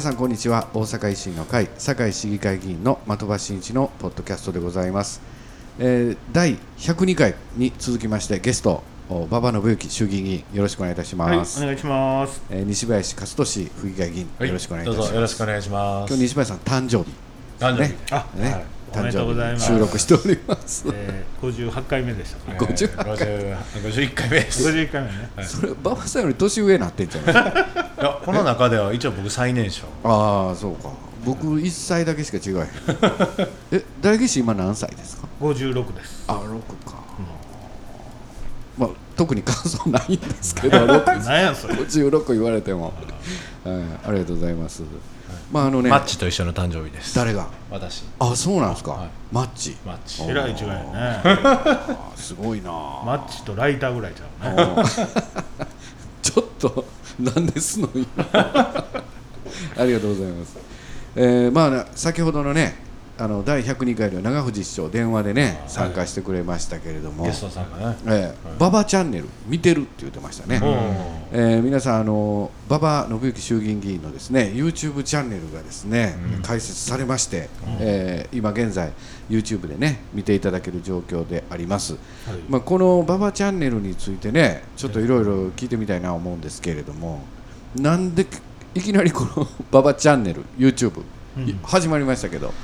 え皆さんこんにちは。大阪維新の会堺市議会議員の的場真一のポッドキャストでございます、えー第102回に続きましてゲストお馬場信之衆議院議員よろしくお願いいたしはい、おます、願いします。えー西林勝利市府議会議員、よろしくお願いいたしどうますぞよろしくお願いします。今日西林さん誕生日。誕生日。ね。あ、ね、はい。おめでとうございます。収録しております、えー、58回目でした。か。58 50 51回。目です。い51回目ね。それ馬場さんより年上になってんじゃないやこの中では一応僕最年少。ああそうか。僕1歳だけしか違えへん。え大義士今何歳ですか？56です。あ六6か、まあ特に感想ないんですけど。6 なんやそれ。56言われても、はい、ありがとうございます、まああのね。マッチと一緒の誕生日です。誰が？私。あそうなんですか、はい。マッチ。マッチ。えらい違いやね。あすごいなマッチとライターぐらいちゃうね。ちょっとなんですの今。ありがとうございます、えーまあね先ほどのねあの第102回では長藤市長電話でね参加してくれましたけれども、ゲストさんがね。ええ。ババチャンネル見てるって言ってましたね、えー皆さんあの馬場信之衆議院議員のですね YouTube チャンネルがですね、開設されまして、えー今現在 YouTube でね見ていただける状況であります、まあ、この馬場チャンネルについてねちょっといろいろ聞いてみたいなと思うんですけれどもなんでいきなりこの 馬場チャンネル YouTube、い始まりましたけど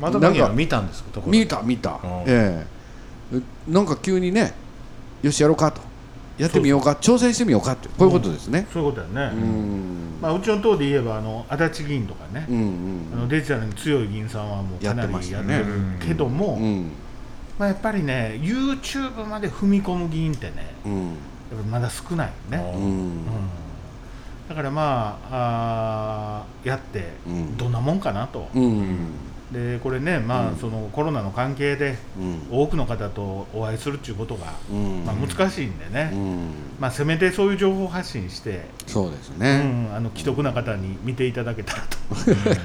まだだけは見たんですか見た見た、ええ。なんか急にねよしやろうかと。やってみようか。挑戦してみようかってこういうことですね。そういうことやね。うん。まあうちの党で言えばあの足立議員とかね。う。んあのデジタルに強い議員さんはもうかなりやってるけども、うん。うんまあやっぱりね YouTube まで踏み込む議員ってね、うん。やっぱまだ少ないよね。うん。うん。だからまああーやってうん。どんなもんかなと、うんでこれね、まあうん。そのコロナの関係でうん。多くの方とお会いするっていうことが、うん。まあ、難しいんでね、うん。まあ、せめてそういう情報発信して、そうですうね、ん、あの既得な方に見ていただけたらと、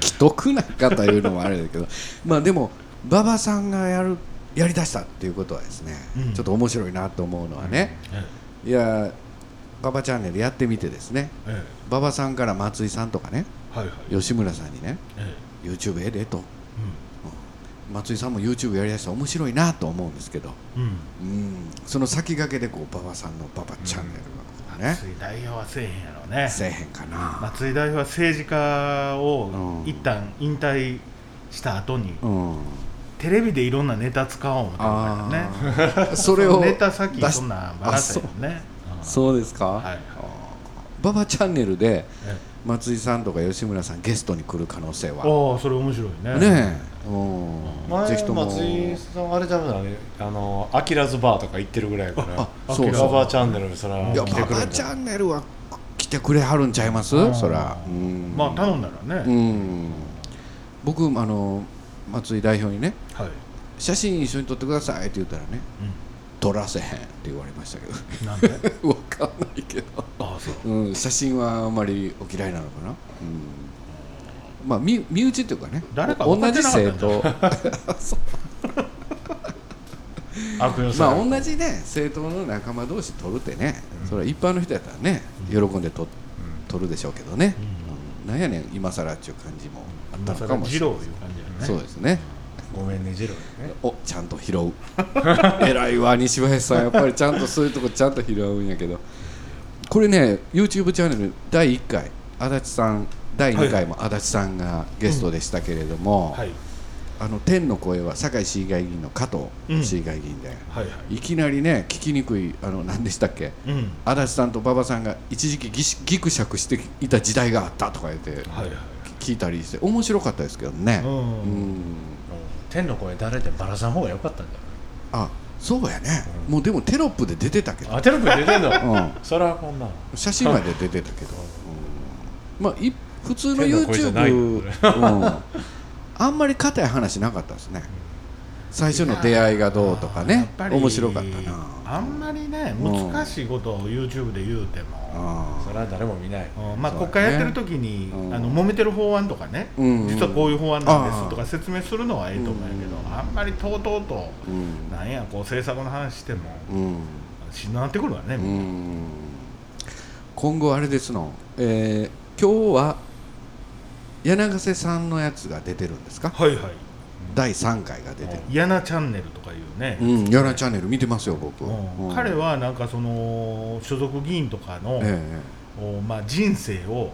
既得な方いうのもあれだけどまあでも馬場さんがやるやりだしたっていうことはですね、うん。ちょっと面白いなと思うのはね、いや馬場チャンネルやってみてですねえ馬場さんから松井さんとかねえはいはい、吉村さんにねえ YouTube ええでと松井さんも YouTube やりだしたら面白いなと思うんですけど、えうん。うん、その先駆けでこう馬場さんの馬場チャンネルがこうね、松井代表はせえへんやろね。せえへんかな、松井代表は政治家をうん。一旦引退した後に、うん、テレビでいろんなネタ使おう思ってるからね。それをネタ先そんなんバラせよね。う。んそうですか、はいチャンネルでえ松井さんとか吉村さんゲストに来る可能性は。ああそれ面白いね。ねえ、うん、ぜ前ひとも。松井さんあれじゃない？あのアキラズバーとか行ってるぐらいやから。あそうバそう。バチャンネルそらいや馬来てくれる場チャンネルは来てくれはるんちゃいます？うんそら、うん、まあ頼んだらうね、ん。僕あの松井代表にねはい、写真一緒に撮ってくださいって言ったらねう撮らせへんって言われましたけん、なんで？ど わかんないけど、ああそう。うん、写真はあんまりお嫌いなのかな、うん、まあ身身内っていうかね。誰か同じなかったん政じゃ党 悪用されるまあ同じね政党の仲間同士取るってね、それは一般の人やったらね喜んでと取るでしょうけどね、うん。なんやねん今更っていう感じもあった今のかもしれない。ね。そうですねごめんねジローね。おちゃんと拾う。偉いわ西林さん。やっぱりちゃんとそういうとこちゃんと拾うんやけど。これね YouTube チャンネル第1回足立さん第2回も足立さんがゲストでしたけれども、はい。あの天の声は堺市議会議員の加藤うん。市議会議員で、はいはい。いきなりね聞きにくいあの何でしたっけ？うん。足立さんと馬場さんが一時期ぎしぎくしゃくしていた時代があったとか言ってはいはい。聞いたりして面白かったですけどね。ううんん天の声誰ってバラさん方が良かったんじゃあそうやね、もうでもテロップで出てたけど。ないあテロップ出てんの？うん。そらこんな写真まで出てたけど、うん。まあい普通の天の YouTube、うん、あんまり硬い話なかったですね最初の出会いがどうとかね面白かったな。あんまりねうん。難しいことを YouTube で言うても、あそれは誰も見ない。うん。まあ、国会やってる時に、うん。あの揉めてる法案とかね、実はこういう法案なんですとか説明するのはええと思うんやけど、うんあんまりとうとうと、うん。なんやこう政策の話してもうん。しんどなってくるわね、うん。今後あれですの、えー今日は柳瀬さんのやつが出てるんですか？はいはい第3回が出てる「やなチャンネル」とかいうね、うんやなチャンネル見てますよ僕、うん。うん。彼はなんかその所属議員とかの、えおまあ、人生を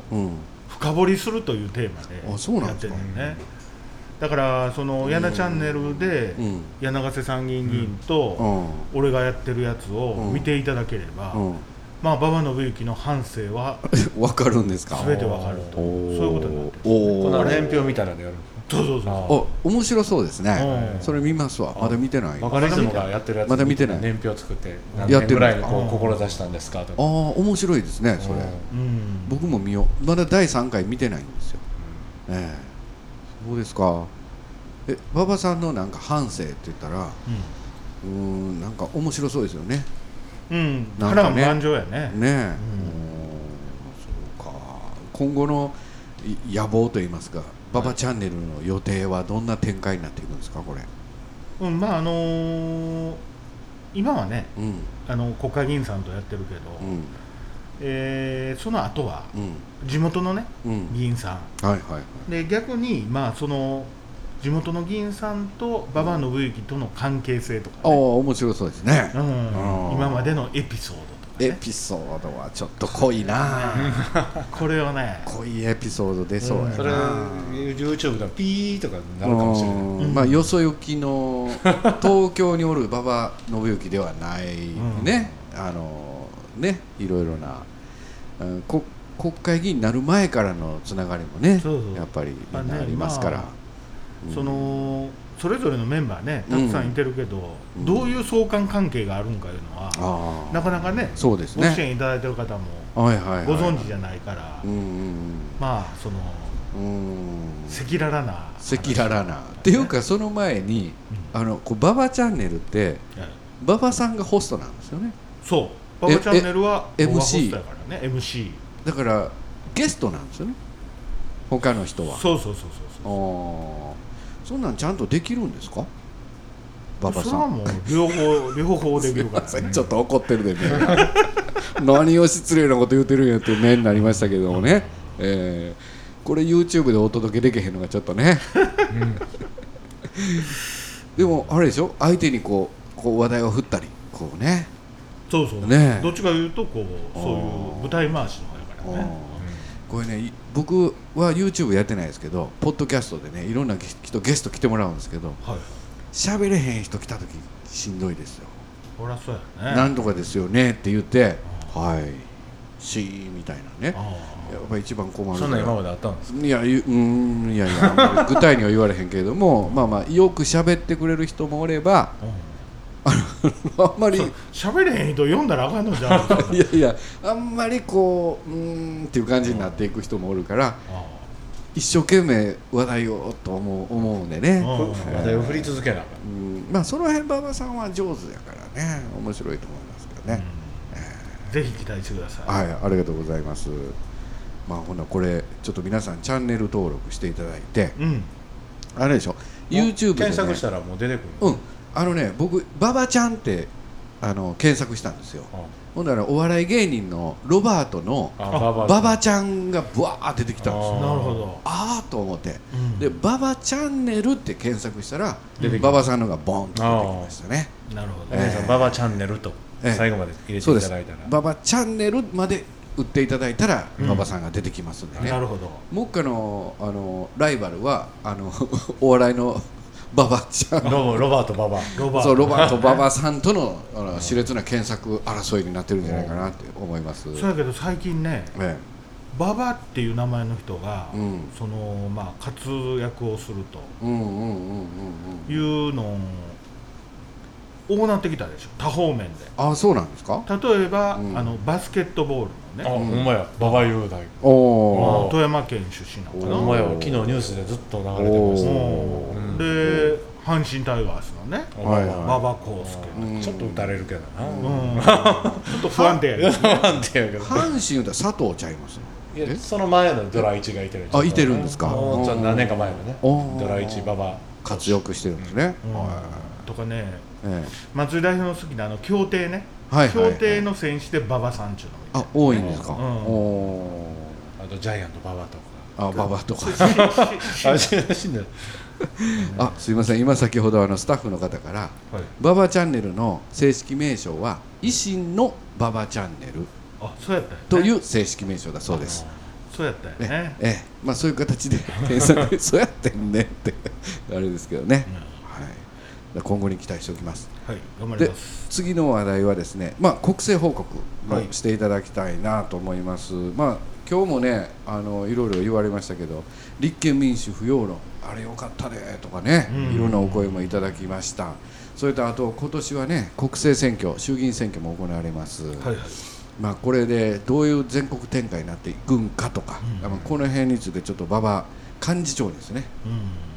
深掘りするというテーマあそうなでやってんですかるのね。だからその「やなチャンネル」でうん。柳瀬参議院議員うとん。俺がやってるやつをうん。見ていただければ、うん。まあ馬場信之の半生は わかるんですか？全てわかると。そういうことになってる。おこのー。年表みたいなやるんですそうそうそう面白そうですね。うん。それ見ますわ。まだ見てない。バカリズムがやってるやつまだ見てない。年表作って何年ぐらいにこう志したんですかとか。ああ面白いですねそれ。うん。うん僕も見よう。まだ第3回見てないんですよ。ええ。そうですか。え馬場さんのなんか半生って言ったらうーんなんか面白そうですよね。うん、うん、なんかね。波乱万丈やね。ねえ、そうか。今後のい野望といいますか馬場チャンネルの予定はどんな展開になっていくんですかこれ？うん、まああのー今はねうん。あの国会議員さんとやってるけど、うん。えーその後はうん。地元のねうん。議員さん。はいはいはい。で逆にまあその地元の議員さんと馬場信之との関係性とか、ああね面白そうですね、うん。今までのエピソードエピソードはちょっと濃いな。これをね。濃いエピソード出そうやな、それ YouTube でピーとかになるかもしれない。うん。まあよそ行きの 東京におる馬場信之ではないね、あのねいろいろな、うんこ国会議員になる前からのつながりもねやっぱりまあねありますから、まあうん。そのそれぞれのメンバーねたくさんいてるけど、うん。どういう相関関係があるんかいうのは、ああ。なかなかねそうですね。ご支援いただいてる方もはいはい、はい、ご存知じゃないから、うんうんまあそのうん。うん赤裸々な赤裸々な。っていうかその前にあのこう馬場チャンネルってはい。馬場さんがホストなんですよね。そう。馬場チャンネルは MC ストやからね MC だからゲストなんですよね。他の人は。そうそうそうそうあそう。ーそんなんちゃんとできるんですか？馬場さん。両方両方できるから、ね、ちょっと怒ってるで目が 何を失礼なこと言ってるんやっていう目になりましたけどもね、えーこれ YouTube でお届けできへんのがちょっとね、でもあれでしょ？相手にこうこう話題を振ったりこうね。そうそう。ね。えどっちかいうとこうそういう舞台回しの方やからねこれねい僕は YouTube やってないですけどポッドキャストでねいろんな人ゲスト来てもらうんですけどはい。喋れへん人来た時しんどいですよ。ほらそうやね。なんとかですよねって言ってはい。しーみたいなね。あやっぱ一番困るそんなん今まであったんですいやいうーんいやいや具体には言われへんけれどもまあまあよく喋ってくれる人もおればあうんあんまり。喋れへん人読んだらあかんのじゃん。いやいやあんまりこううーんっていう感じになっていく人もおるからあ一生懸命話題をと思う思うんでね、うん話題を振り続けなあかうん。まあその辺馬場さんは上手やからね面白いと思いますけどあね、ぜひ期待してください。はいありがとうございます。まあほなこれちょっと皆さんチャンネル登録していただいてうん。あれでしょ？ん YouTube で、ね、検索したらもう出てくる。うんあのね僕馬場ちゃんってあの検索したんですよ。あほんならお笑い芸人のロバートの馬場ちゃんがブワー出てきたんですよ。あーなるほど。ああと思って。うん。で馬場チャンネルって検索したら馬場さんのがボンと出てきましたね。なるほど。え皆さんババチャンネルとええ。最後まで入れていただいたら。馬場チャンネルまで打っていただいたらうん。馬場さんが出てきますんでね、なるほど。目下のあのライバルはあの お笑いの馬場ちゃん。ロボロバートババロバそうロバート馬場さんとのあの熾烈な検索争いになってるんじゃないかなって思います、そうやけど最近ねえ馬場っていう名前の人が、うん。そのまあ活躍をするというの多なってきたでしょ多方面で。あそうなんですか？例えば、うん。あのバスケットボールあ、のね、ほんまやババ雄大おお富山県出身なのかな。ほんまや昨日ニュースでずっと流れてましたで阪神タイガースのねはいはい。馬場康介。うん。ちょっと打たれるけどな、うん。ちょっと不安定やけどなんていうけど。阪神言うたら佐藤ちゃいますいやえ？その前のドラ1がいてるあいてるんですか？もうちょっと何年か前のね。ドラ1ババ活躍してるんですね、うん。はい。とかねえ松井代表の好きなあの協定ね。えはいはい。はい協定の選手で馬場さんちゅうのあ多いんですか、うん。おあとジャイアントババとか。あ馬場とか。あすいません。今先ほどあのスタッフの方からはい。馬場チャンネルの正式名称は維新の馬場チャンネル。あそうやったよね。という正式名称だそうです。そうやったよえね。ええ。まあそういう形で そうやってんねって。あれですけどね、はい、今後に期待しておきます。はい頑張りでます。次の話題はですね、まあ、国政報告はい。をしていただきたいなと思います、まあ今日もねあのいろいろ言われましたけど立憲民主不要論あれよかったねとかね、うん。いろんなお声もいただきました。それとあと今年はね国政選挙衆議院選挙も行われます、はいはい。まあ、これでどういう全国展開になっていくんかとか、うん。まあこの辺についてちょっと馬場幹事長にですねうん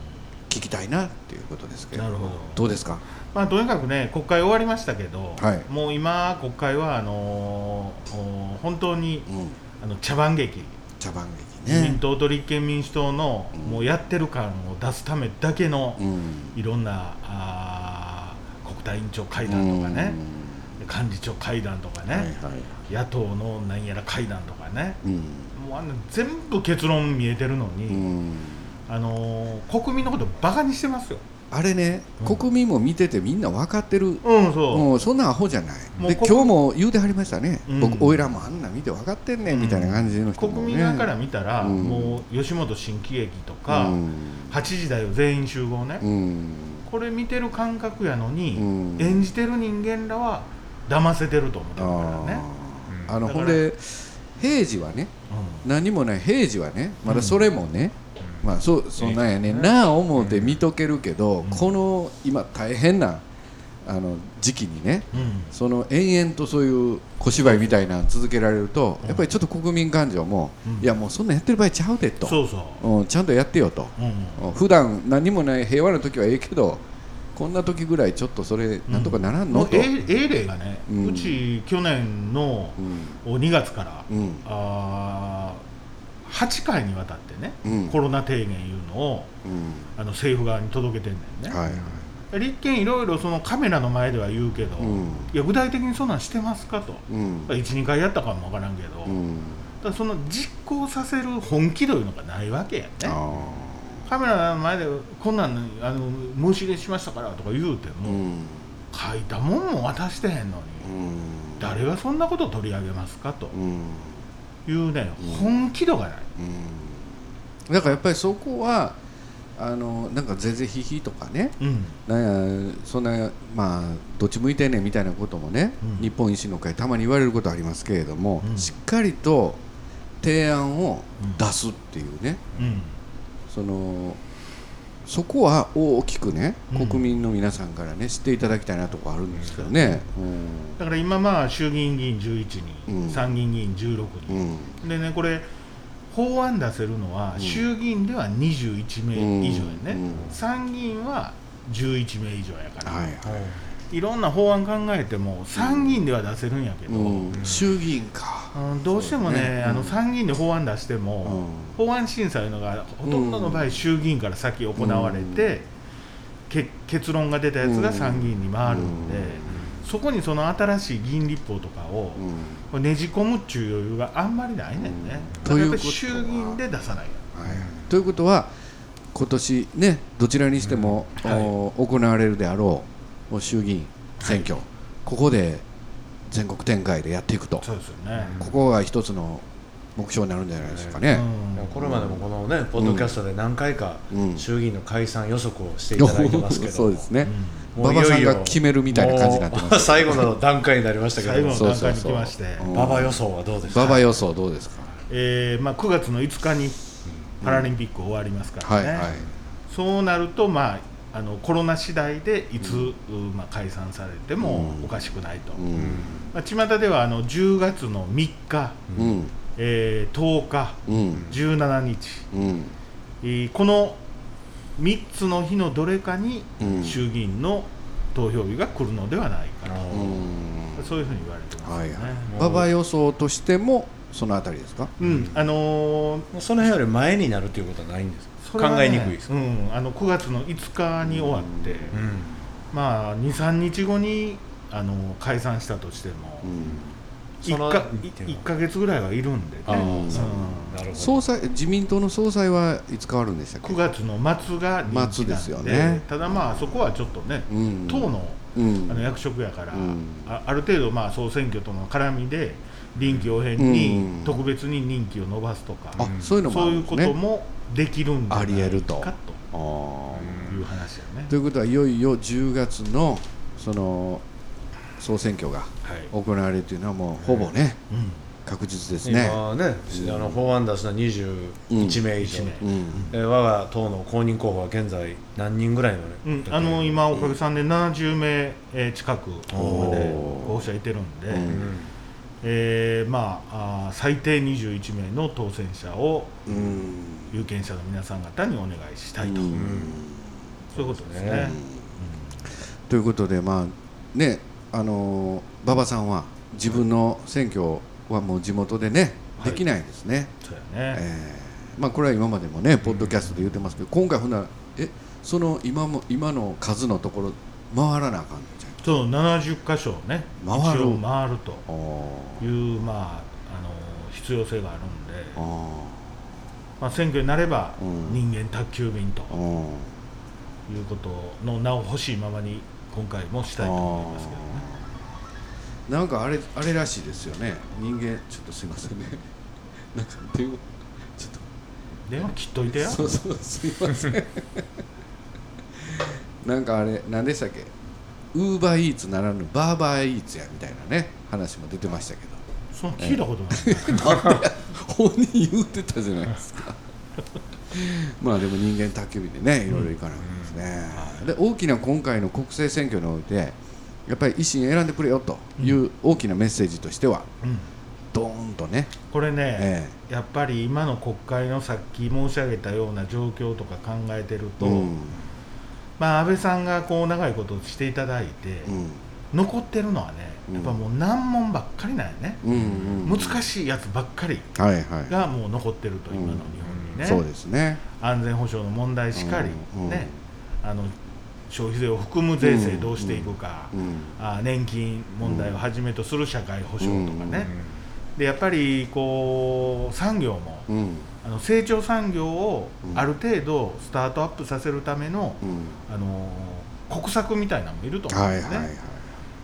聞きたいなっていうことですけど。なるほど。どうですか？まあとにかくね国会終わりましたけど、はい。もう今国会はあのーお本当にうん。あの茶番劇。茶番劇自民ね党と立憲民主党のうん。もうやってる感を出すためだけのうん。いろんなあー国対委員長会談とかね。幹事長会談とかね、はいはい。野党の何やら会談とかね。うん。もうあんな全部結論見えてるのに、うんあのー国民のことバカにしてますよ。あれね、うん。国民も見ててみんな分かってる、うんそう、もうそんなアホじゃない。で今日も言うてはりましたね、うん。僕おいらもあんな見て分かってんねんみたいな感じの人も、ね。国民側から見たら、うん。もう吉本新喜劇とか、うん。8時だよ全員集合ね、うん。これ見てる感覚やのに、うん。演じてる人間らは騙せてると思ってるからね、あのほんで平時はねう何もない平時はねまだそれもね、まあそうそんなんやねん。うんなあ思うて見とけるけど、うん。この今大変なあの時期にねその延々とそういう小芝居みたいなの続けられると、うん。やっぱりちょっと国民感情も、うん。いやもうそんなんやってる場合ちゃうでと。そうそう、うん、ちゃんとやってよと、うん。うん。普段何もない平和な時はええけどこんな時ぐらいちょっとそれなんとかならんの、と、ええがね、ううんち去年のうん。2月から、うん。あー8回にわたってね、うん。コロナ提言いうのをうん。あの政府側に届けてんねんね、はいはい。立憲いろいろそのカメラの前では言うけど、うん。いや具体的にそんなんしてますかと、うん。12回やったかもわからんけど、だその実行させる本気というのがないわけやね。あカメラの前でこんなんあの申し入れしましたからとか言うても、書いたもんも渡してへんのに、うん。誰がそんなこと取り上げますかと。うんいうね、うん。本気度がない、うん。だからやっぱりそこはあのなんかぜぜひひとかね。うん。なんやそんなまあどっち向いてんねんみたいなこともね、うん。日本維新の会たまに言われることありますけれども、うん。しっかりと提案を出すっていうね、うん。そのそこは大きくねうん。国民の皆さんからね知っていただきたいなとこあるんですけどね。うん。だから今まあ衆議院議員11人、うん。参議院議員16う人、ん。でねこれ法案出せるのは、うん。衆議院では21名以上やね、うん。参議院は11名以上やから、はいい、ろんな法案考えても参議院では出せるんやけど、うん。衆議院か。うんどうしてもねね。あのうん参議院で法案出しても、法案審査いうのがほとんどの場合衆議院から先行われて、け結論が出たやつが参議院に回るんで、そこにその新しい議員立法とかをねじ込むっちゅう余裕があんまりないねんね、という衆議院で出さない。はい。ということは今年ねどちらにしても、うん。はい。お行われるであろう衆議院選挙、ここで全国展開でやっていくと、そうですよね、ここが一つの目標になるんじゃないですかね。うん。これまでもこのねポッドキャストで何回かうん衆議院の解散予測をしていただいてますけど。そうですね。うん馬場さんが決めるみたいな感じになってます。最後の段階になりましたけ最後どの段階に来まして。うん馬場予想はどうですか？馬場予想どうですか？えーまあ、9月の5日にパラリンピック終わりますからね、はいはい。そうなると、まあ、あのコロナ次第でいつ、うん。うまあ、解散されてもうん。おかしくないと、うん。まあ、巷ではあの10月の3日、うんえー10日うん。17日、うん。えーこの3つの日のどれかにうん。衆議院の投票日が来るのではないかな、うん。そういうふうに言われてますよね。はいはい。馬場予想としてもそのあたりですか？うん。あのーその辺より前になるということはないんですか？考えにくいですか、うん、あの9月の5日に終わって、うん。まあ23日後にあの解散したとしても、うんその1か日程は一ヶ月ぐらいはいるんでね。うん。そうなるほど。総裁自民党の総裁はいつ変わるんでしたっけ？9月の末が任期なん末ですよね。ただまあそこはちょっとね、うん。党のうん。あの役職やから、うん。あある程度まあ総選挙との絡みで臨機応変うん。に特別に任期を延ばすとか、あそういうのもあそういうこともできるんじゃないありえると。かという話やね。ということはいよいよ10月のその総選挙がはい。行われるというのはもうほぼね、うん。確実ですね。今ね、あの法案出すのは21名以上、うん。うん。えー我が党の公認候補は現在何人ぐらいの、うん、あの今おかげさんで70名、えー近く候補者いてるんで、うん。えーまあ最低21名の当選者をうん。有権者の皆さん方にお願いしたいと、うん。そういうことですね。ねということでまあねあの馬場さんは自分の選挙はもう地元でねはい。できないですね。そうやね、えーまあこれは今までもねポッドキャストで言ってますけど、今回ほんならえその今も今の数のところ回らなあかんのじゃん。そう70箇所をね。回る。一応回るとあいう、まあ、あの必要性があるんで、あまあ、選挙になればうん。人間宅急便ということの名を欲しいままに今回もしたいと思いますけどね。なんかあれあれらしいですよね。人間ちょっとすいませんね。なんか電話ちょっと。電話切っといてよ。そうそうすいません。なんかあれ何でしたっけ？ウーバーイーツならぬバーバーイーツやみたいなね話も出てましたけど。そんな聞いたことない。本人言ってたじゃないですか。まあでも人間宅急便でねいろいろ行かなきゃ。ですね、で大きな今回の国政選挙においてやっぱり維新選んでくれよという大きなメッセージとしては、うん。ドーンとね、これね、えやっぱり今の国会のさっき申し上げたような状況とか考えてると、うん。まあ、安倍さんがこう長いことをしていただいて、うん。残ってるのはね、うん。やっぱもう難問ばっかりなんやね、うんうん、難しいやつばっかりがもう残ってると、今の日本にね、そうですね。安全保障の問題しかり、ね、あの消費税を含む税制どうしていくか、うんあ年金問題をはじめとする社会保障とかね、うんでやっぱりこう産業も、うん。あの成長産業をうん。ある程度スタートアップさせるための、うん。あの国策みたいなのもいると思うんですね、はいはいはい。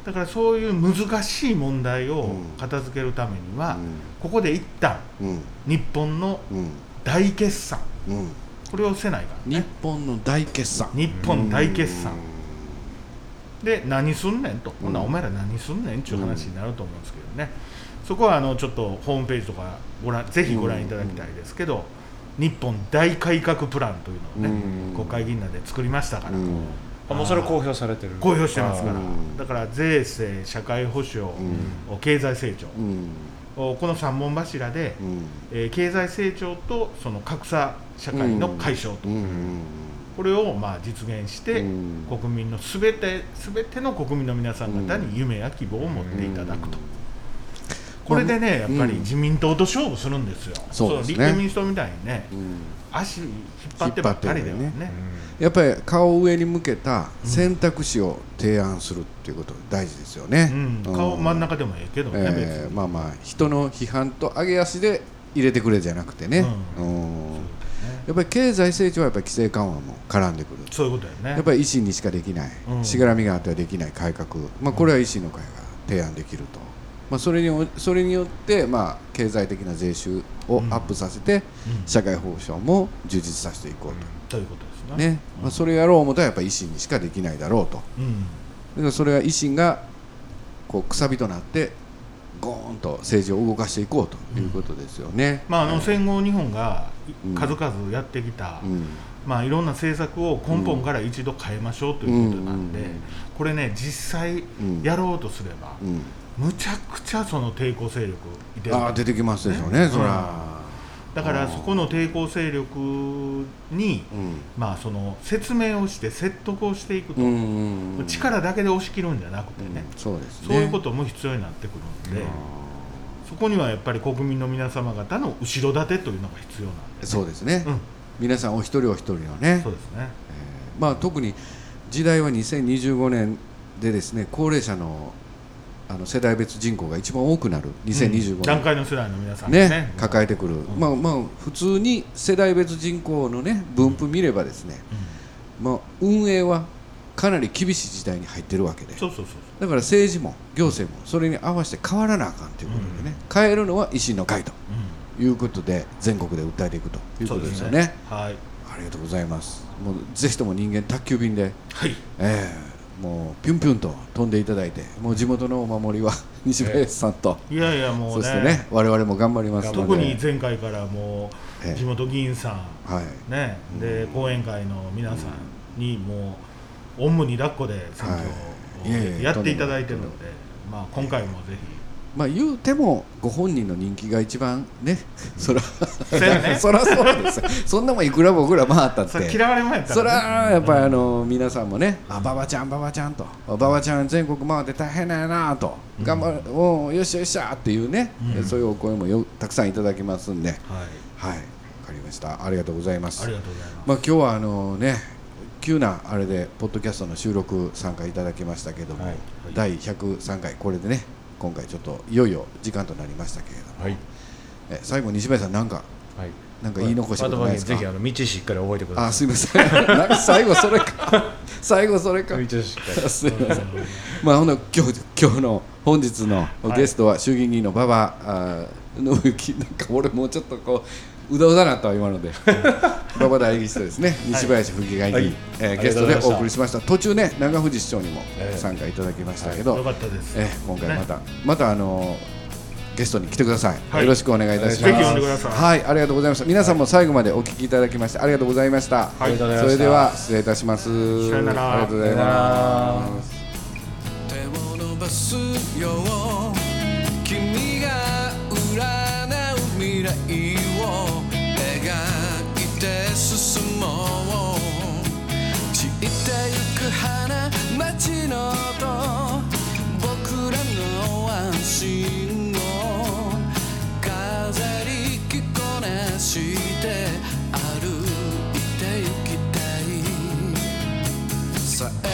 だからそういう難しい問題をうん。片付けるためには、うん。ここで一旦うん。日本のうん。大決算。うんこれをせないから日ね本の大決算。日本大決算。うで何すんねんと、ほん。なお前ら何すんねんっていう話になると思うんですけどね、そこはあのちょっとホームページとかご覧ぜひご覧いただきたいですけど、日本大改革プランというのをね、うん。国会議員なんで作りましたから、もうそれ公表されてる。公表してますから、うん。だから税制、社会保障、うん。経済成長、うんこの3本柱で、うん。えー経済成長とその格差社会の解消と、うんこれをまあ実現して、うん。国民のすべてすべての国民の皆さん方に夢や希望を持っていただくと、これでねやっぱり自民党と勝負するんですよ、そうですね。立憲民主党みたいにね。うん足引っ張ってばっかりではね。引っ張ってやっぱり顔を上に向けた選択肢を提案するっていうこと大事ですよね、うん、顔真ん中でもええけどね、えーまあまあ人の批判と上げ足で入れてくれじゃなくてね、うん。うん。ね。やっぱり経済成長はやっぱり規制緩和も絡んでくる。そういうことやね。やっぱり維新にしかできない、うん。しがらみがあってはできない改革、まあ、これは維新の会が提案できると、まあ、それによそれによって、まあ、経済的な税収をアップさせて、うん。社会保障も充実させていこうと、ということですね。ねまあ、それやろう思ったらやっぱり維新にしかできないだろうと。うん。だからそれは維新がこうくさびとなってゴーンと政治を動かしていこうということですよね。まあ、あのはい。戦後日本が数々やってきた、うん。まあ、いろんな政策を根本から一度変えましょうということなんで、うん。これね実際うん。やろうとすれば、うんむちゃくちゃその抵抗勢力いてる。ああ出てきますでしょうね、ね。そら、だからそこの抵抗勢力に、うん。まあ、その説明をして説得をしていくと、うんうんうん。力だけで押し切るんじゃなくてね、うんそうですね。そういうことも必要になってくるんで、そこにはやっぱり国民の皆様方の後ろ盾というのが必要なんで、そうですね、うん。皆さんお一人お一人のね。そうですね。えーまあ、特に時代は2025年でですね高齢者のあのの世代別人口が一番多くなる2025年、段階の世代の皆さんね。ね抱えてくる、まあまあ普通に世代別人口のね分布見ればですね、まあ、運営はかなり厳しい時代に入ってるわけで。そうそうそうだから政治も行政もそれに合わせて変わらなあかんということでね、変えるのは維新の会とういうことで全国で訴えていくといんうことですよね。はい。ありがとうございます。もうぜひとも人間宅急便ではい。ええもうピュンピュンと飛んでいただいてもう地元のお守りは西林さんと、いやいやもうそしてねね我々も頑張りますので。特に前回からもええう地元議員さんはいねで講演会の皆さんにもうおんぶに抱っこで選挙はい。いえいえをやっていただいてるのでまあ今回もぜまあ言うてもご本人の人気が一番ね そらね。そらそうです。よそんなもんいくら僕ら回ったっひそれて嫌われまやったそらやっぱりあの皆さんもね「あ馬場ちゃん馬場ちゃん」と「馬場ちゃん全国回って大変だよな」と「頑張る。おうよっしゃよっしゃ」っていうねうん。そういうお声もよたくさんいただきますんで。はい。はい。わかりました。ありがとうございます。ありがとうございます。まあ今日はあのね急なあれでポッドキャストの収録参加いただきましたけども、はい。第103回これでね今回ちょっといよいよ時間となりましたけれども、はい。え最後西林さんなんかはい。なんか言い残したことないですか？ぜひあの道しっかり覚えてくだあさすいません。なんか最後それか。最後それか。すいません。まあほんの今日今日の本日のはい。ゲストは衆議院議員の馬場あ信之なんか俺もうちょっとこううだうだなとは今ので。馬場代議士とですね西林府議会議員、はい。えーゲストでお送りしました。途中ね長藤市長にもええ。参加いただきましたけど、えー今回また、ね。またあのゲストに来てください、はい。よろしくお願いいたします。はいありがとうございました。皆さんも最後までお聞きいただきましてありがとうございました、それでは失礼いたします。ありがとうございます。手を伸ばすよ君が占う未来行ってゆく花街の音僕らの安心を。飾り着こなして歩いてゆきたい。